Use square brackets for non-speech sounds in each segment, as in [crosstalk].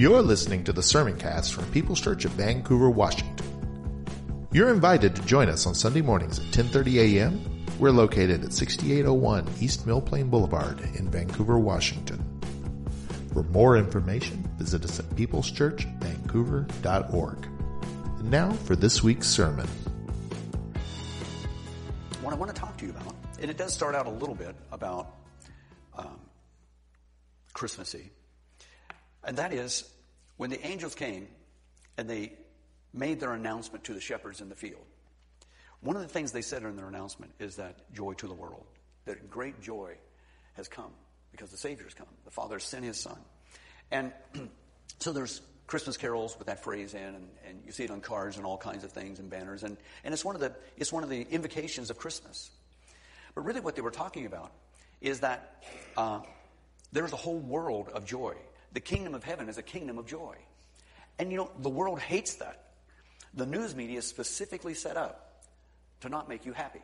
You're listening to the sermon cast from People's Church of Vancouver, Washington. You're invited to join us on Sunday mornings at 10:30 a.m. We're located at 6801 East Mill Plain Boulevard in Vancouver, Washington. For more information, visit us at peopleschurchvancouver.org. And now for this week's sermon. What I want to talk to you about, and it does start out a little bit about um, Christmas Eve. And that is when the angels came and they made their announcement to the shepherds in the field. One of the things they said in their announcement is that joy to the world, that great joy has come because the Savior has come. The Father sent His Son. And [clears throat] so there's Christmas carols with that phrase in, and, and, you see it on cards and all kinds of things and banners. And, and it's, one of the, it's one of the invocations of Christmas. But really, what they were talking about is that uh, there's a whole world of joy the kingdom of heaven is a kingdom of joy. And you know, the world hates that. The news media is specifically set up to not make you happy.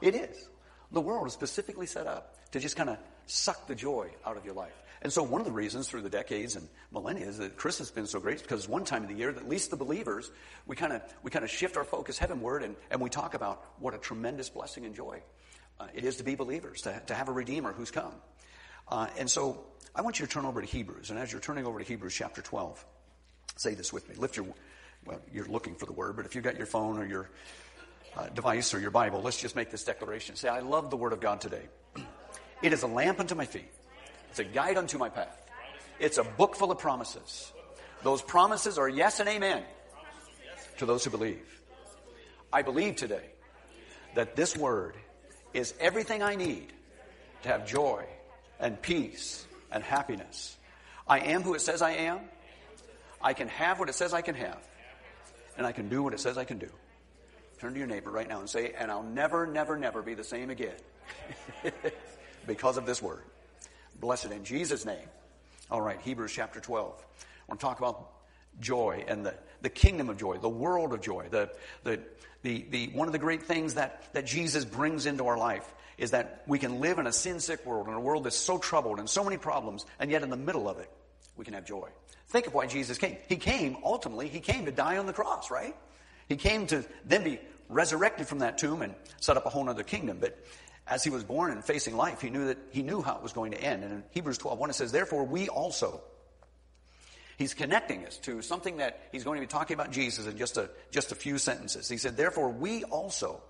It is. The world is specifically set up to just kind of suck the joy out of your life. And so one of the reasons through the decades and millennia is that Chris has been so great because one time of the year at least the believers, we kind of we kind of shift our focus heavenward and, and we talk about what a tremendous blessing and joy uh, it is to be believers, to, to have a Redeemer who's come. Uh, and so I want you to turn over to Hebrews. And as you're turning over to Hebrews chapter 12, say this with me. Lift your, well, you're looking for the word, but if you've got your phone or your uh, device or your Bible, let's just make this declaration. Say, I love the word of God today. [clears throat] It is a lamp unto my feet, it's a guide unto my path. It's a book full of promises. Those promises are yes and amen to those who believe. I believe today that this word is everything I need to have joy and peace and happiness. I am who it says I am. I can have what it says I can have. And I can do what it says I can do. Turn to your neighbor right now and say, and I'll never, never, never be the same again [laughs] because of this word. Blessed in Jesus' name. All right, Hebrews chapter 12. I want to talk about joy and the, the kingdom of joy, the world of joy, the, the, the, the, one of the great things that, that Jesus brings into our life is that we can live in a sin sick world, in a world that's so troubled and so many problems, and yet in the middle of it, we can have joy. Think of why Jesus came. He came, ultimately, he came to die on the cross, right? He came to then be resurrected from that tomb and set up a whole other kingdom. But as he was born and facing life, he knew that he knew how it was going to end. And in Hebrews 12, 1, it says, Therefore, we also, he's connecting us to something that he's going to be talking about Jesus in just a, just a few sentences. He said, Therefore, we also,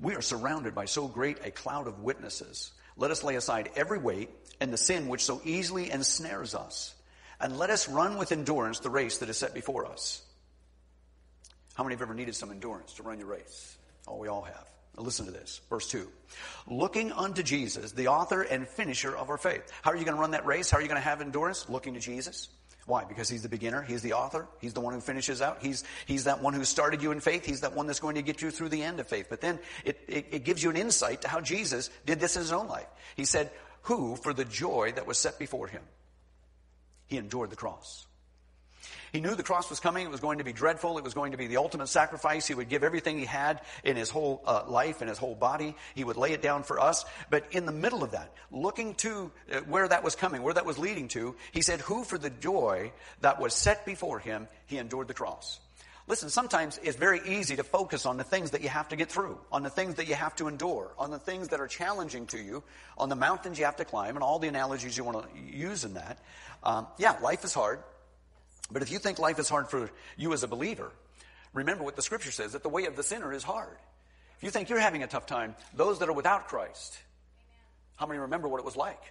We are surrounded by so great a cloud of witnesses. Let us lay aside every weight and the sin which so easily ensnares us. And let us run with endurance the race that is set before us. How many have ever needed some endurance to run your race? Oh, we all have. Now listen to this. Verse 2. Looking unto Jesus, the author and finisher of our faith. How are you going to run that race? How are you going to have endurance? Looking to Jesus. Why? Because he's the beginner, he's the author, he's the one who finishes out, he's, he's that one who started you in faith, he's that one that's going to get you through the end of faith. But then it, it, it gives you an insight to how Jesus did this in his own life. He said, Who, for the joy that was set before him, he endured the cross. He knew the cross was coming. It was going to be dreadful. It was going to be the ultimate sacrifice. He would give everything he had in his whole uh, life, in his whole body. He would lay it down for us. But in the middle of that, looking to uh, where that was coming, where that was leading to, he said, Who for the joy that was set before him, he endured the cross. Listen, sometimes it's very easy to focus on the things that you have to get through, on the things that you have to endure, on the things that are challenging to you, on the mountains you have to climb, and all the analogies you want to use in that. Um, yeah, life is hard. But if you think life is hard for you as a believer, remember what the scripture says that the way of the sinner is hard. If you think you're having a tough time, those that are without Christ, how many remember what it was like?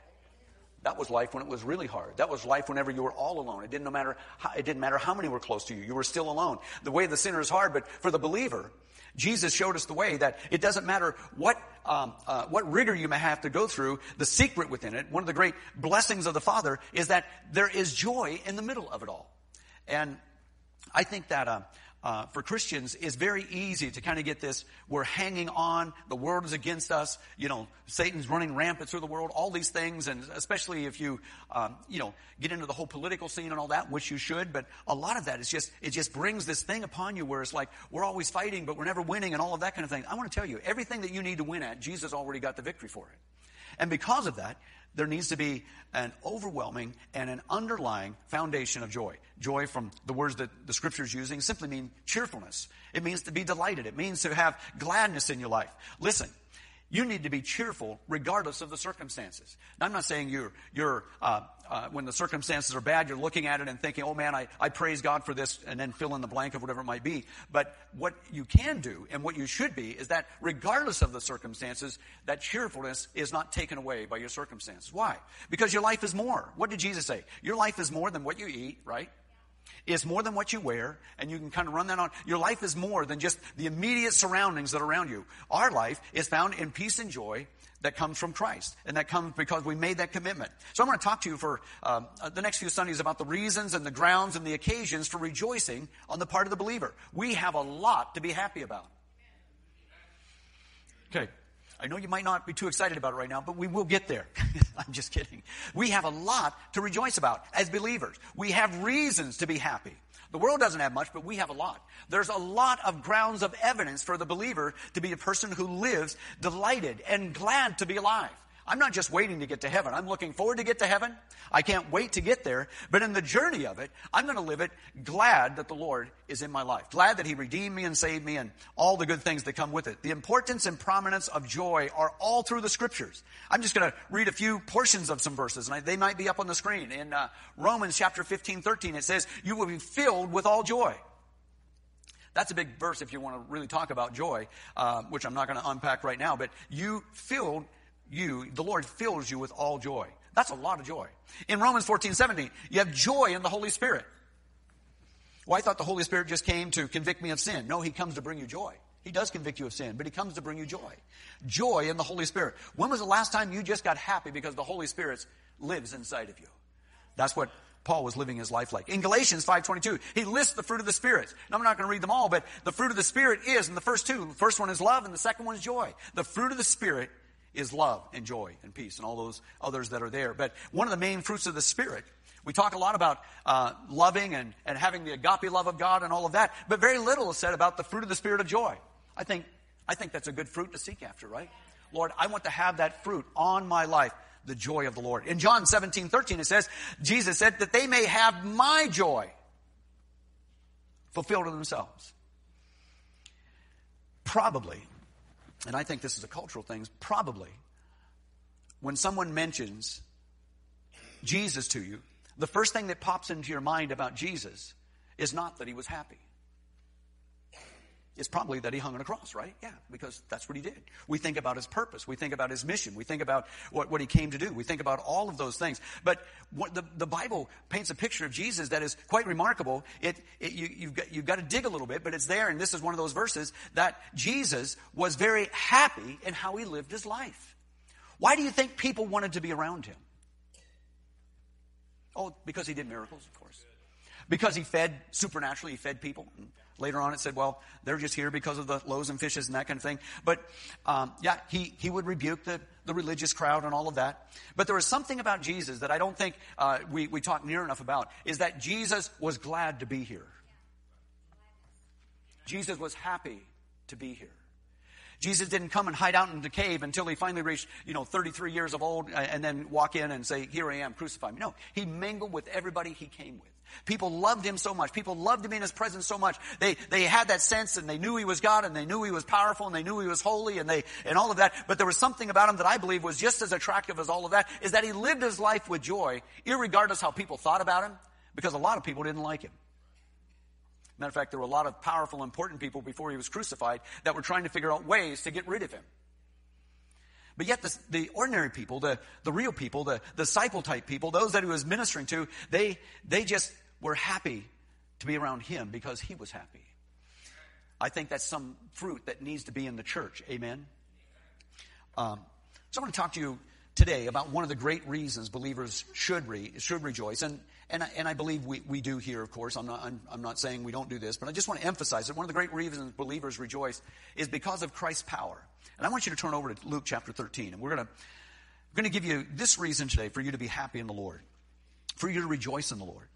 That was life when it was really hard. That was life whenever you were all alone. It didn't matter how, it didn't matter how many were close to you. You were still alone. The way of the sinner is hard, but for the believer, Jesus showed us the way that it doesn't matter what um, uh, what rigor you may have to go through. The secret within it, one of the great blessings of the Father, is that there is joy in the middle of it all. And I think that uh, uh, for Christians is very easy to kind of get this. We're hanging on. The world is against us. You know, Satan's running rampant through the world. All these things, and especially if you, um, you know, get into the whole political scene and all that, which you should. But a lot of that is just it just brings this thing upon you where it's like we're always fighting, but we're never winning, and all of that kind of thing. I want to tell you, everything that you need to win at, Jesus already got the victory for it. And because of that, there needs to be an overwhelming and an underlying foundation of joy. Joy, from the words that the scripture is using, simply mean cheerfulness. It means to be delighted. It means to have gladness in your life. Listen, you need to be cheerful regardless of the circumstances. Now, I'm not saying you're, you're uh, uh, when the circumstances are bad, you're looking at it and thinking, oh man, I, I praise God for this, and then fill in the blank of whatever it might be. But what you can do and what you should be is that regardless of the circumstances, that cheerfulness is not taken away by your circumstances. Why? Because your life is more. What did Jesus say? Your life is more than what you eat, right? It's more than what you wear, and you can kind of run that on. Your life is more than just the immediate surroundings that are around you. Our life is found in peace and joy that comes from Christ, and that comes because we made that commitment. So I'm going to talk to you for um, uh, the next few Sundays about the reasons and the grounds and the occasions for rejoicing on the part of the believer. We have a lot to be happy about. Okay. I know you might not be too excited about it right now, but we will get there. [laughs] I'm just kidding. We have a lot to rejoice about as believers. We have reasons to be happy. The world doesn't have much, but we have a lot. There's a lot of grounds of evidence for the believer to be a person who lives delighted and glad to be alive. I'm not just waiting to get to heaven. I'm looking forward to get to heaven. I can't wait to get there. But in the journey of it, I'm going to live it glad that the Lord is in my life. Glad that He redeemed me and saved me and all the good things that come with it. The importance and prominence of joy are all through the scriptures. I'm just going to read a few portions of some verses and I, they might be up on the screen. In uh, Romans chapter 15, 13, it says, you will be filled with all joy. That's a big verse if you want to really talk about joy, uh, which I'm not going to unpack right now, but you filled you, the Lord fills you with all joy. That's a lot of joy. In Romans 14, 17, you have joy in the Holy Spirit. Well, I thought the Holy Spirit just came to convict me of sin. No, He comes to bring you joy. He does convict you of sin, but He comes to bring you joy. Joy in the Holy Spirit. When was the last time you just got happy because the Holy Spirit lives inside of you? That's what Paul was living his life like. In Galatians 5.22, he lists the fruit of the Spirit. Now, I'm not going to read them all, but the fruit of the Spirit is, in the first two, the first one is love and the second one is joy. The fruit of the Spirit is love and joy and peace and all those others that are there. But one of the main fruits of the Spirit, we talk a lot about uh, loving and, and having the agape love of God and all of that, but very little is said about the fruit of the Spirit of joy. I think, I think that's a good fruit to seek after, right? Lord, I want to have that fruit on my life, the joy of the Lord. In John 17, 13, it says, Jesus said that they may have my joy fulfilled in themselves. Probably and I think this is a cultural thing, probably when someone mentions Jesus to you, the first thing that pops into your mind about Jesus is not that he was happy. It's probably that he hung on a cross, right? Yeah, because that's what he did. We think about his purpose. We think about his mission. We think about what, what he came to do. We think about all of those things. But the, the Bible paints a picture of Jesus that is quite remarkable. It, it you, you've, got, you've got to dig a little bit, but it's there, and this is one of those verses, that Jesus was very happy in how he lived his life. Why do you think people wanted to be around him? Oh, because he did miracles, of course. Because he fed supernaturally, he fed people. Later on, it said, well, they're just here because of the loaves and fishes and that kind of thing. But um, yeah, he, he would rebuke the, the religious crowd and all of that. But there was something about Jesus that I don't think uh, we, we talk near enough about, is that Jesus was glad to be here. Jesus was happy to be here. Jesus didn't come and hide out in the cave until he finally reached, you know, 33 years of old and then walk in and say, here I am, crucify me. No, he mingled with everybody he came with. People loved him so much. People loved him in his presence so much. They, they had that sense and they knew he was God and they knew he was powerful and they knew he was holy and they, and all of that. But there was something about him that I believe was just as attractive as all of that is that he lived his life with joy, irregardless how people thought about him, because a lot of people didn't like him. Matter of fact, there were a lot of powerful, important people before he was crucified that were trying to figure out ways to get rid of him. But yet the, the, ordinary people, the, the real people, the, the disciple type people, those that he was ministering to, they, they just were happy to be around him because he was happy. I think that's some fruit that needs to be in the church. Amen? Um, so I want to talk to you today about one of the great reasons believers should, re, should rejoice. And, and, I, and I believe we, we do here, of course. I'm not, I'm, I'm not saying we don't do this, but I just want to emphasize that one of the great reasons believers rejoice is because of Christ's power. And I want you to turn over to Luke chapter 13. And we're going to, we're going to give you this reason today for you to be happy in the Lord, for you to rejoice in the Lord.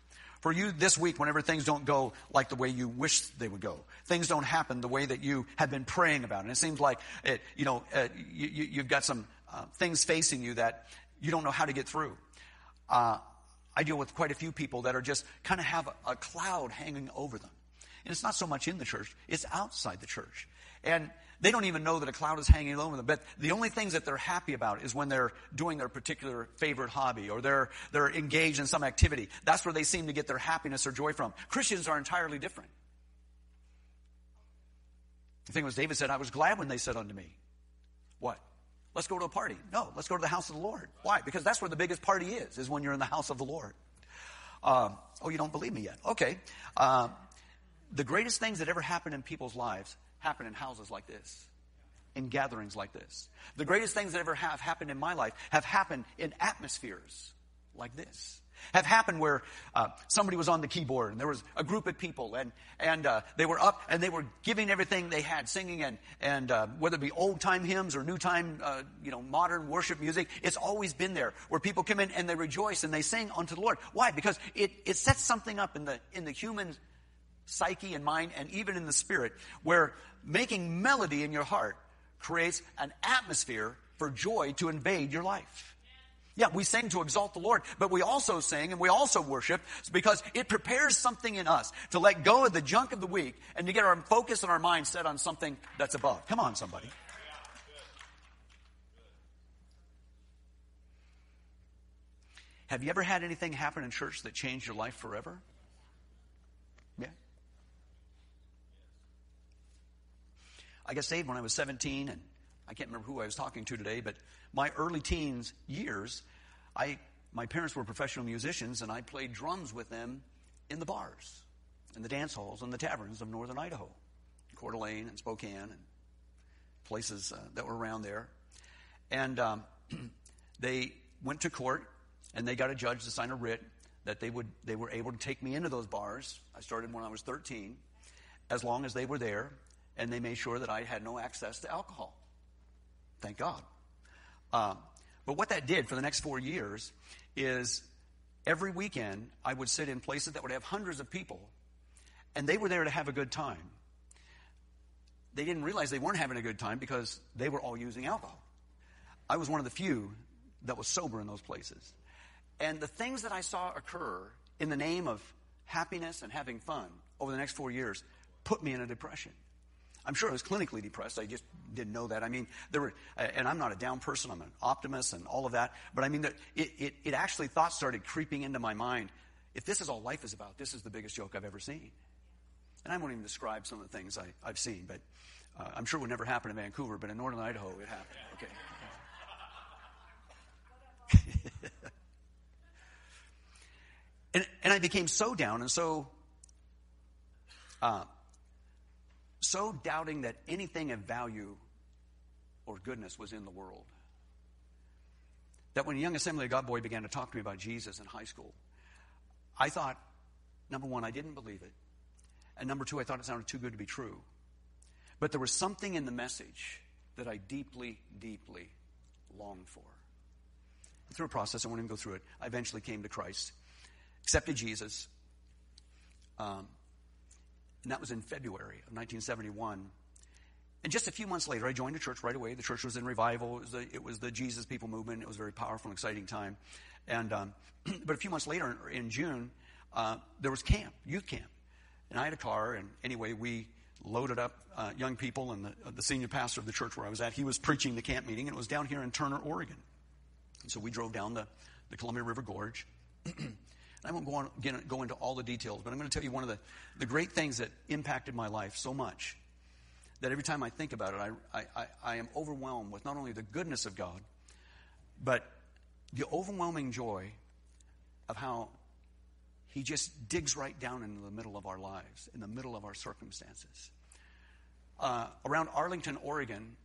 For you this week, whenever things don't go like the way you wish they would go, things don't happen the way that you have been praying about, and it seems like it, you know uh, you, have got some uh, things facing you that you don't know how to get through. Uh, I deal with quite a few people that are just kind of have a, cloud hanging over them, and it's not so much in the church; it's outside the church, and they don't even know that a cloud is hanging over them. But the only things that they're happy about is when they're doing their particular favorite hobby or they're, they're engaged in some activity. That's where they seem to get their happiness or joy from. Christians are entirely different. The thing was, David said, I was glad when they said unto me, What? Let's go to a party. No, let's go to the house of the Lord. Why? Because that's where the biggest party is, is when you're in the house of the Lord. Um, oh, you don't believe me yet? Okay. Um, the greatest things that ever happen in people's lives happen in houses like this, in gatherings like this. The greatest things that ever have happened in my life have happened in atmospheres like this. Have happened where uh, somebody was on the keyboard and there was a group of people and and uh, they were up and they were giving everything they had, singing and and uh, whether it be old time hymns or new time, uh, you know, modern worship music, it's always been there where people come in and they rejoice and they sing unto the Lord. Why? Because it it sets something up in the in the human psyche and mind and even in the spirit where making melody in your heart creates an atmosphere for joy to invade your life. Yeah, we sing to exalt the Lord, but we also sing and we also worship because it prepares something in us to let go of the junk of the week and to get our focus and our mind set on something that's above. Come on, somebody. Have you ever had anything happen in church that changed your life forever? Yeah. I got saved when I was 17, and I can't remember who I was talking to today, but my early teens years, I my parents were professional musicians, and I played drums with them in the bars, in the dance halls, and the taverns of northern Idaho, Coeur d'Alene and Spokane, and places uh, that were around there. And um, [clears throat] they went to court, and they got a judge to sign a writ that they would they were able to take me into those bars. I started when I was 13, as long as they were there and they made sure that I had no access to alcohol. Thank God. Um, but what that did for the next four years is every weekend I would sit in places that would have hundreds of people, and they were there to have a good time. They didn't realize they weren't having a good time because they were all using alcohol. I was one of the few that was sober in those places. And the things that I saw occur in the name of happiness and having fun over the next four years put me in a depression. I'm sure I was clinically depressed. I just didn't know that. I mean, there were, and I'm not a down person. I'm an optimist and all of that. But I mean, it, it, it actually thoughts started creeping into my mind. If this is all life is about, this is the biggest joke I've ever seen. And I won't even describe some of the things I, have seen, but uh, I'm sure it would never happen in Vancouver, but in northern Idaho it happened. Okay. [laughs] and, and I became so down and so uh, so doubting that anything of value or goodness was in the world. That when a young Assembly of God boy began to talk to me about Jesus in high school, I thought, number one, I didn't believe it. And number two, I thought it sounded too good to be true. But there was something in the message that I deeply, deeply longed for. And through a process, I won't even go through it. I eventually came to Christ, accepted Jesus. Um, and that was in February of 1971. And just a few months later, I joined a church right away. The church was in revival. It was the, it was the Jesus People movement. It was a very powerful and exciting time. And, um, [clears throat] but a few months later, in June, uh, there was camp, youth camp. And I had a car, and anyway, we loaded up uh, young people, and the, uh, the, senior pastor of the church where I was at, he was preaching the camp meeting, and it was down here in Turner, Oregon. And so we drove down the, the Columbia River Gorge. [clears throat] I won't go, on, again, go into all the details, but I'm going to tell you one of the, the great things that impacted my life so much that every time I think about it, I, I, I am overwhelmed with not only the goodness of God, but the overwhelming joy of how He just digs right down into the middle of our lives, in the middle of our circumstances. uh, around Arlington, Oregon,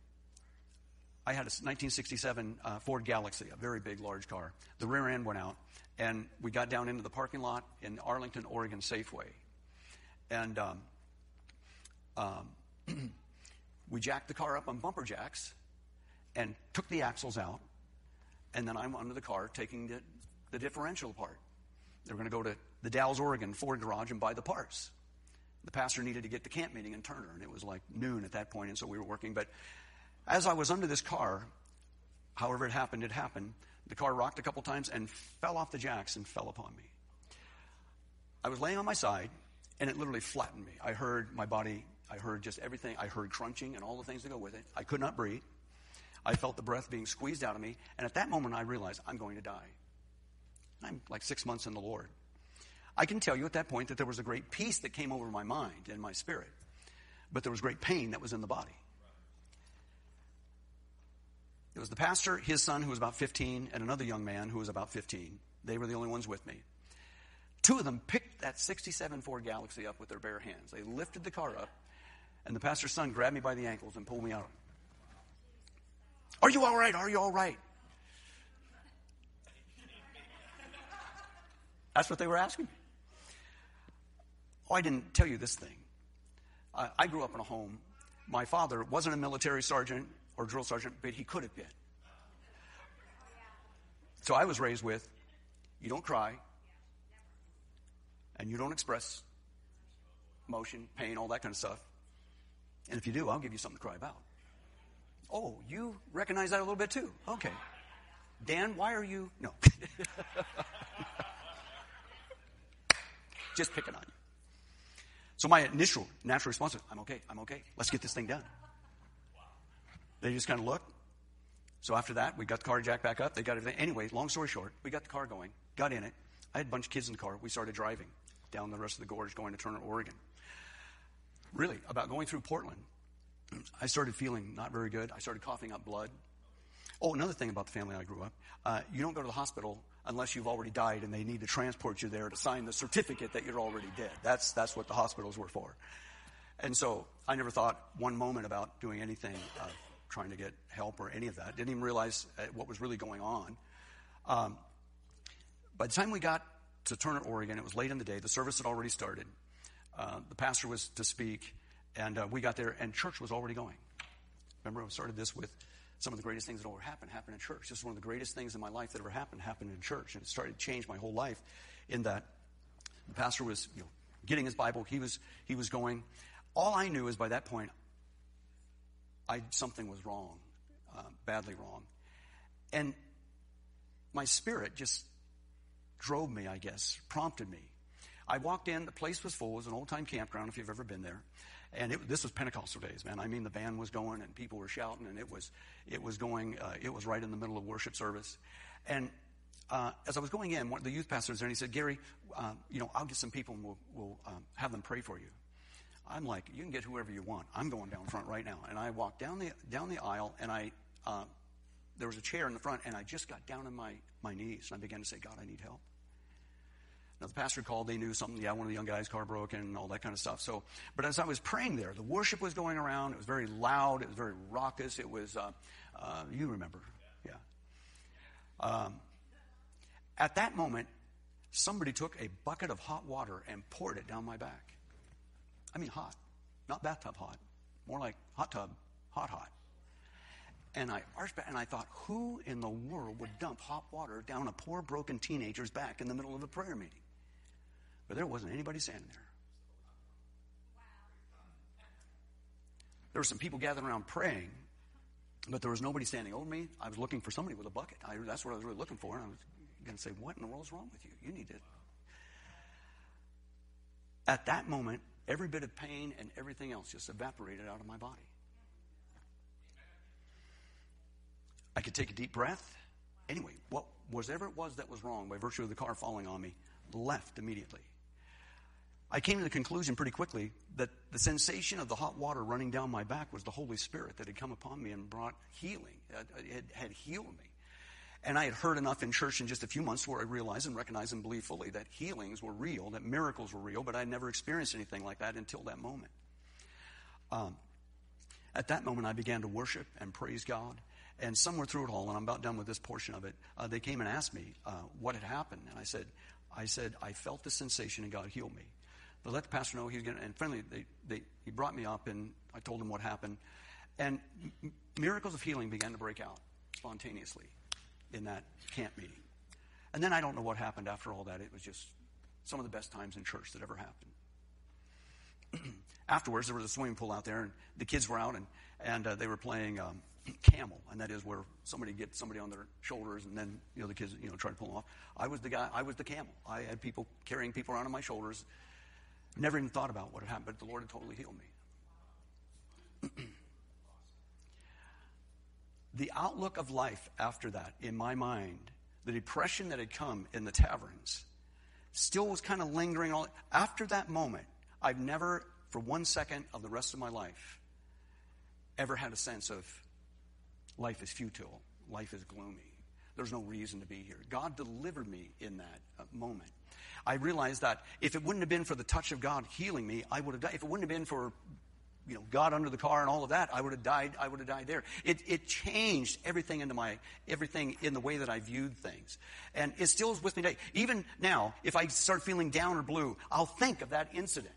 I had a 1967 uh, Ford Galaxie, a very big, large car. The rear end went out, and we got down into the parking lot in Arlington, Oregon Safeway. And um, um, [clears throat] we jacked the car up on bumper jacks and took the axles out. And then I'm under the car taking the, the differential apart. They were going to go to the Dalles, Oregon Ford garage and buy the parts. The pastor needed to get the camp meeting in Turner, and it was like noon at that point, and so we were working. But as I was under this car, however it happened, it happened. The car rocked a couple times and fell off the jacks and fell upon me. I was laying on my side, and it literally flattened me. I heard my body, I heard just everything. I heard crunching and all the things that go with it. I could not breathe. I felt the breath being squeezed out of me, and at that moment I realized I'm going to die. I'm like six months in the Lord. I can tell you at that point that there was a great peace that came over my mind and my spirit, but there was great pain that was in the body. It was the pastor, his son, who was about 15, and another young man who was about 15. They were the only ones with me. Two of them picked that 67 Ford Galaxie up with their bare hands. They lifted the car up, and the pastor's son grabbed me by the ankles and pulled me out. Are you all right? Are you all right? That's what they were asking me. Oh, I didn't tell you this thing. I, I grew up in a home. My father wasn't a military sergeant or drill sergeant, but he could have been. So I was raised with you don't cry, and you don't express emotion, pain, all that kind of stuff. And if you do, I'll give you something to cry about. Oh, you recognize that a little bit too? Okay. Dan, why are you. No. [laughs] Just picking on you. So my initial natural response was, I'm okay, I'm okay. Let's get this thing done. They just kind of looked. So after that, we got the car jacked back up. They got everything. Anyway, long story short, we got the car going, got in it. I had a bunch of kids in the car. We started driving down the rest of the gorge going to Turner, Oregon. Really, about going through Portland, I started feeling not very good. I started coughing up blood. Oh, another thing about the family I grew up uh, you don't go to the hospital unless you've already died and they need to transport you there to sign the certificate that you're already dead. That's, that's what the hospitals were for. And so I never thought one moment about doing anything, uh, trying to get help or any of that. Didn't even realize uh, what was really going on. Um, by the time we got to Turner, Oregon, it was late in the day. The service had already started. Uh, the pastor was to speak, and uh, we got there, and church was already going. Remember, I started this with some of the greatest things that ever happened happened in church. This is one of the greatest things in my life that ever happened happened in church, and it started to change my whole life. In that, the pastor was you know, getting his Bible. He was he was going. All I knew is by that point, I something was wrong, uh, badly wrong, and my spirit just drove me. I guess prompted me. I walked in. The place was full. It was an old time campground. If you've ever been there, and it, this was Pentecostal days, man. I mean, the band was going and people were shouting, and it was it was going. Uh, it was right in the middle of worship service, and uh, as I was going in, one of the youth pastors there, and he said, "Gary, uh, you know, I'll get some people and we'll, we'll um, have them pray for you." I'm like, "You can get whoever you want. I'm going down front right now." And I walked down the down the aisle, and I uh, there was a chair in the front, and I just got down on my my knees, and I began to say, "God, I need help." Now, the pastor called, they knew something. Yeah, one of the young guys' car broke and all that kind of stuff. So, but as I was praying there, the worship was going around. It was very loud. It was very raucous. It was, uh, uh, you remember. Yeah. Um, at that moment, somebody took a bucket of hot water and poured it down my back. I mean, hot. Not bathtub hot. More like hot tub, hot, hot. And I arched back and I thought, who in the world would dump hot water down a poor, broken teenager's back in the middle of a prayer meeting? But there wasn't anybody standing there. There were some people gathered around praying, but there was nobody standing over me. I was looking for somebody with a bucket. I, that's what I was really looking for. And I was going to say, What in the world's wrong with you? You need it. At that moment, every bit of pain and everything else just evaporated out of my body. I could take a deep breath. Anyway, what whatever it was that was wrong by virtue of the car falling on me left immediately. I came to the conclusion pretty quickly that the sensation of the hot water running down my back was the Holy Spirit that had come upon me and brought healing, it had, had healed me. And I had heard enough in church in just a few months where I realized and recognized and believed fully that healings were real, that miracles were real, but I'd never experienced anything like that until that moment. Um, at that moment, I began to worship and praise God. And somewhere through it all, and I'm about done with this portion of it, uh, they came and asked me uh, what had happened. And I said, I said, I felt the sensation and God healed me. But let the pastor know he's going to, and finally, they, they, he brought me up and I told him what happened. And m- miracles of healing began to break out spontaneously in that camp meeting. And then I don't know what happened after all that. It was just some of the best times in church that ever happened. [clears throat] Afterwards, there was a swimming pool out there, and the kids were out, and, and uh, they were playing um, camel, and that is where somebody gets somebody on their shoulders, and then you know the kids you know try to pull them off. I was the guy. I was the camel. I had people carrying people around on my shoulders. Never even thought about what had happened, but the Lord had totally healed me. [clears throat] the outlook of life after that, in my mind, the depression that had come in the taverns, still was kind of lingering. All after that moment, I've never, for one second of the rest of my life, ever had a sense of life is futile, life is gloomy. There's no reason to be here. God delivered me in that uh, moment. I realized that if it wouldn't have been for the touch of God healing me, I would have died. If it wouldn't have been for you know, got under the car and all of that, I would have died. I would have died there. It, it changed everything into my everything in the way that I viewed things, and it still is with me today. Even now, if I start feeling down or blue, I'll think of that incident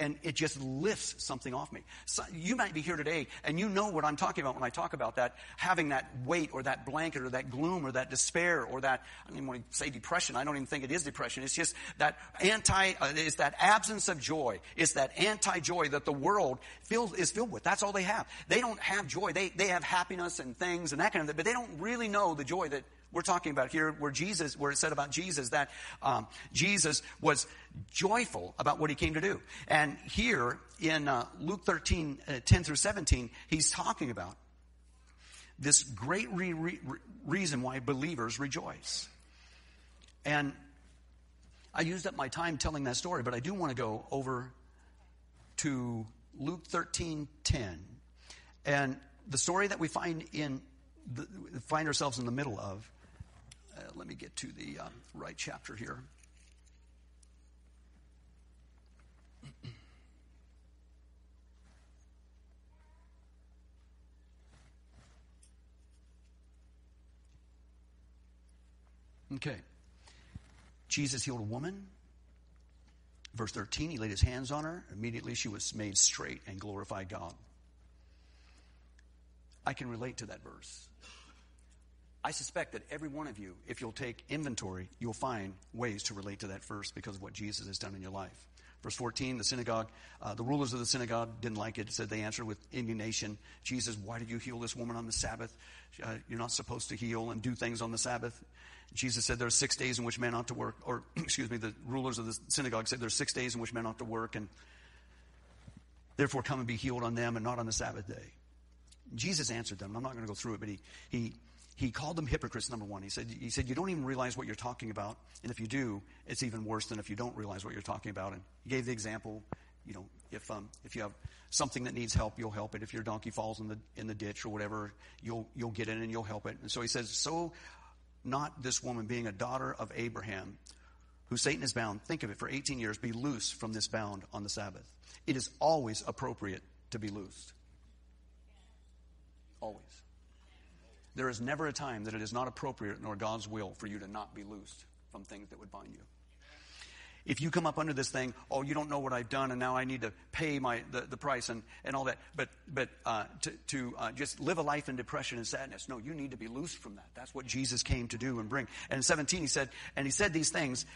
and it just lifts something off me. So you might be here today and you know what I'm talking about when I talk about that, having that weight or that blanket or that gloom or that despair or that, I don't even want to say depression. I don't even think it is depression. It's just that anti, uh, it's that absence of joy. It's that anti-joy that the world is filled with. That's all they have. They don't have joy. They, they have happiness and things and that kind of thing, but they don't really know the joy that we're talking about here where Jesus, where it said about Jesus that um, Jesus was joyful about what he came to do. And here in uh, Luke 13, uh, 10 through 17, he's talking about this great re- re- reason why believers rejoice. And I used up my time telling that story, but I do want to go over to Luke 13, 10. And the story that we find in the, find ourselves in the middle of uh, let me get to the um, right chapter here. [clears throat] Okay. Jesus healed a woman. Verse 13, he laid his hands on her. Immediately she was made straight and glorified God. I can relate to that verse. I suspect that every one of you, if you'll take inventory, you'll find ways to relate to that verse because of what Jesus has done in your life. Verse 14, the synagogue, uh, the rulers of the synagogue didn't like it. Said they answered with indignation, Jesus, why did you heal this woman on the Sabbath? Uh, you're not supposed to heal and do things on the Sabbath. Jesus said there are six days in which men ought to work, or [clears throat] excuse me, the rulers of the synagogue said there are six days in which men ought to work, and therefore come and be healed on them and not on the Sabbath day. Jesus answered them. I'm not going to go through it, but he, he, he called them hypocrites, number one. He said, he said, You don't even realize what you're talking about. And if you do, it's even worse than if you don't realize what you're talking about. And he gave the example, you know, if, um, if you have something that needs help, you'll help it. If your donkey falls in the, in the ditch or whatever, you'll, you'll get in and you'll help it. And so he says, So not this woman being a daughter of Abraham, who Satan is bound, think of it, for 18 years, be loose from this bound on the Sabbath. It is always appropriate to be loosed. Always. There is never a time that it is not appropriate nor God's will for you to not be loosed from things that would bind you. If you come up under this thing, oh, you don't know what I've done, and now I need to pay my the, the price and, and all that. But but uh, to to uh, just live a life in depression and sadness, no, you need to be loosed from that. That's what Jesus came to do and bring. And in 17, he said, and he said these things,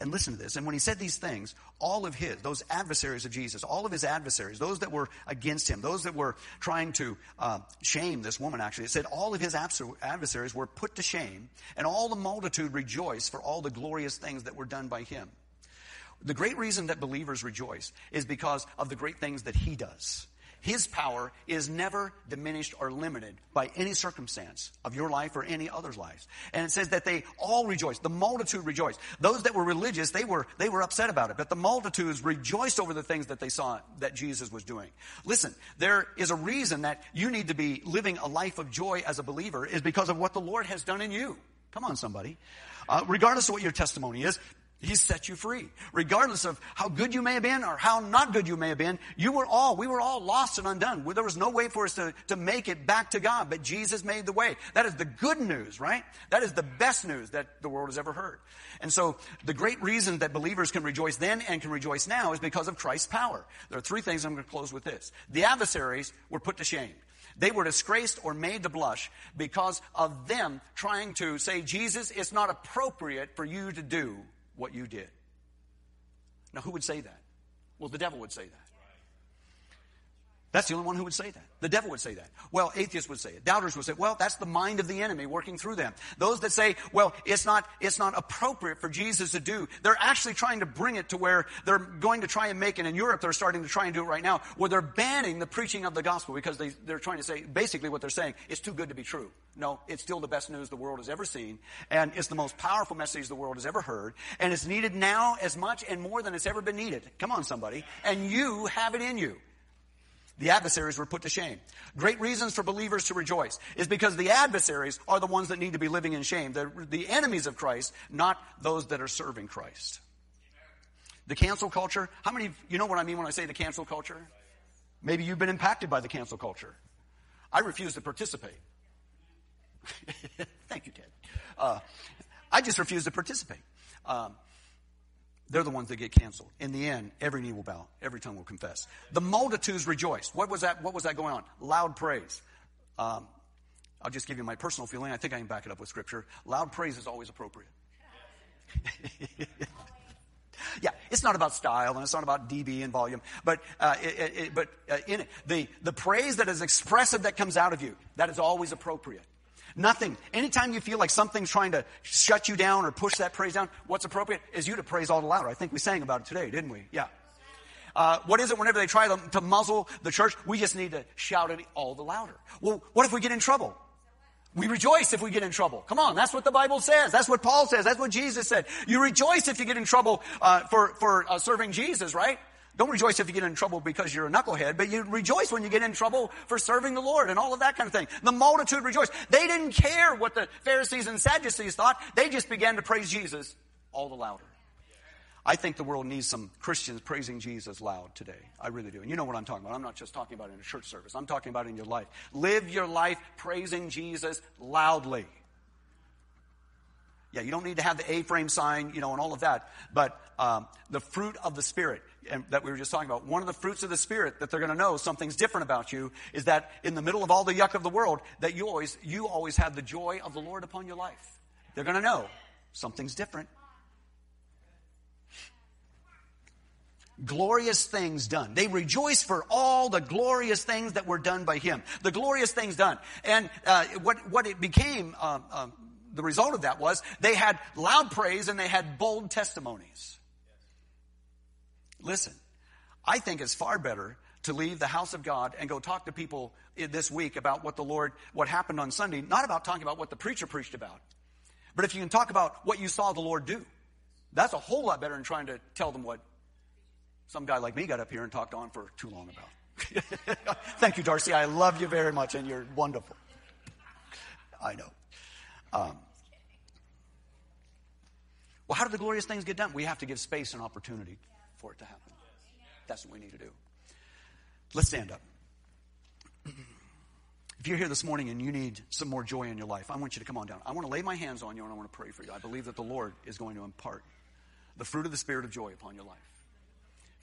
and listen to this. And when he said these things, all of his, those adversaries of Jesus, all of his adversaries, those that were against him, those that were trying to uh, shame this woman, actually, it said all of his adversaries were put to shame, and all the multitude rejoiced for all the glorious things that were done by him. The great reason that believers rejoice is because of the great things that he does. His power is never diminished or limited by any circumstance of your life or any other's lives. And it says that they all rejoiced. The multitude rejoiced. Those that were religious, they were, they were upset about it. But the multitudes rejoiced over the things that they saw that Jesus was doing. Listen, there is a reason that you need to be living a life of joy as a believer is because of what the Lord has done in you. Come on, somebody. Uh, regardless of what your testimony is, He's set you free. Regardless of how good you may have been or how not good you may have been, you were all, we were all lost and undone. There was no way for us to, to make it back to God, but Jesus made the way. That is the good news, right? That is the best news that the world has ever heard. And so the great reason that believers can rejoice then and can rejoice now is because of Christ's power. There are three things I'm going to close with this. The adversaries were put to shame. They were disgraced or made to blush because of them trying to say, Jesus, it's not appropriate for you to do what you did. Now, who would say that? Well, the devil would say that. That's the only one who would say that. The devil would say that. Well, atheists would say it. Doubters would say, well, that's the mind of the enemy working through them. Those that say, well, it's not, it's not appropriate for Jesus to do, they're actually trying to bring it to where they're going to try and make it. In Europe, they're starting to try and do it right now, where they're banning the preaching of the gospel because they, they're trying to say, basically what they're saying, it's too good to be true. No, it's still the best news the world has ever seen, and it's the most powerful message the world has ever heard, and it's needed now as much and more than it's ever been needed. Come on, somebody. And you have it in you. The adversaries were put to shame. Great reasons for believers to rejoice is because the adversaries are the ones that need to be living in shame. The enemies of Christ, not those that are serving Christ. The cancel culture, how many, you know what I mean when I say the cancel culture? Maybe you've been impacted by the cancel culture. I refuse to participate. [laughs] Thank you, Ted. Uh, I just refuse to participate. Um, they're the ones that get canceled. In the end, every knee will bow, every tongue will confess. The multitudes rejoice. What was that? What was that going on? Loud praise. Um, I'll just give you my personal feeling. I think I can back it up with scripture. Loud praise is always appropriate. [laughs] yeah, it's not about style and it's not about dB and volume, but uh, it, it, but uh, in it, the the praise that is expressive that comes out of you that is always appropriate. Nothing. Anytime you feel like something's trying to shut you down or push that praise down, what's appropriate is you to praise all the louder. I think we sang about it today, didn't we? Yeah. Uh, what is it whenever they try to, to muzzle the church? We just need to shout it all the louder. Well, what if we get in trouble? We rejoice if we get in trouble. Come on, that's what the Bible says. That's what Paul says. That's what Jesus said. You rejoice if you get in trouble uh, for for uh, serving Jesus, right? Don't rejoice if you get in trouble because you're a knucklehead, but you rejoice when you get in trouble for serving the Lord and all of that kind of thing. The multitude rejoiced. They didn't care what the Pharisees and Sadducees thought. They just began to praise Jesus all the louder. I think the world needs some Christians praising Jesus loud today. I really do. And you know what I'm talking about. I'm not just talking about in a church service. I'm talking about in your life. Live your life praising Jesus loudly. Yeah, you don't need to have the A-frame sign, you know, and all of that. But um, the fruit of the Spirit that we were just talking about, one of the fruits of the Spirit that they're going to know something's different about you is that in the middle of all the yuck of the world, that you always you always have the joy of the Lord upon your life. They're going to know something's different. glorious things done. They rejoice for all the glorious things that were done by him. The glorious things done. And uh, what, what it became, um, um, the result of that was they had loud praise and they had bold testimonies. Listen, I think it's far better to leave the house of God and go talk to people this week about what the Lord, what happened on Sunday, not about talking about what the preacher preached about, but if you can talk about what you saw the Lord do, that's a whole lot better than trying to tell them what some guy like me got up here and talked on for too long about. [laughs] Thank you, Darcy. I love you very much, and you're wonderful. I know. Um, well, how do the glorious things get done? We have to give space and opportunity for it to happen. That's what we need to do. Let's stand up. If you're here this morning and you need some more joy in your life, I want you to come on down. I want to lay my hands on you and I want to pray for you. I believe that the Lord is going to impart the fruit of the Spirit of joy upon your life.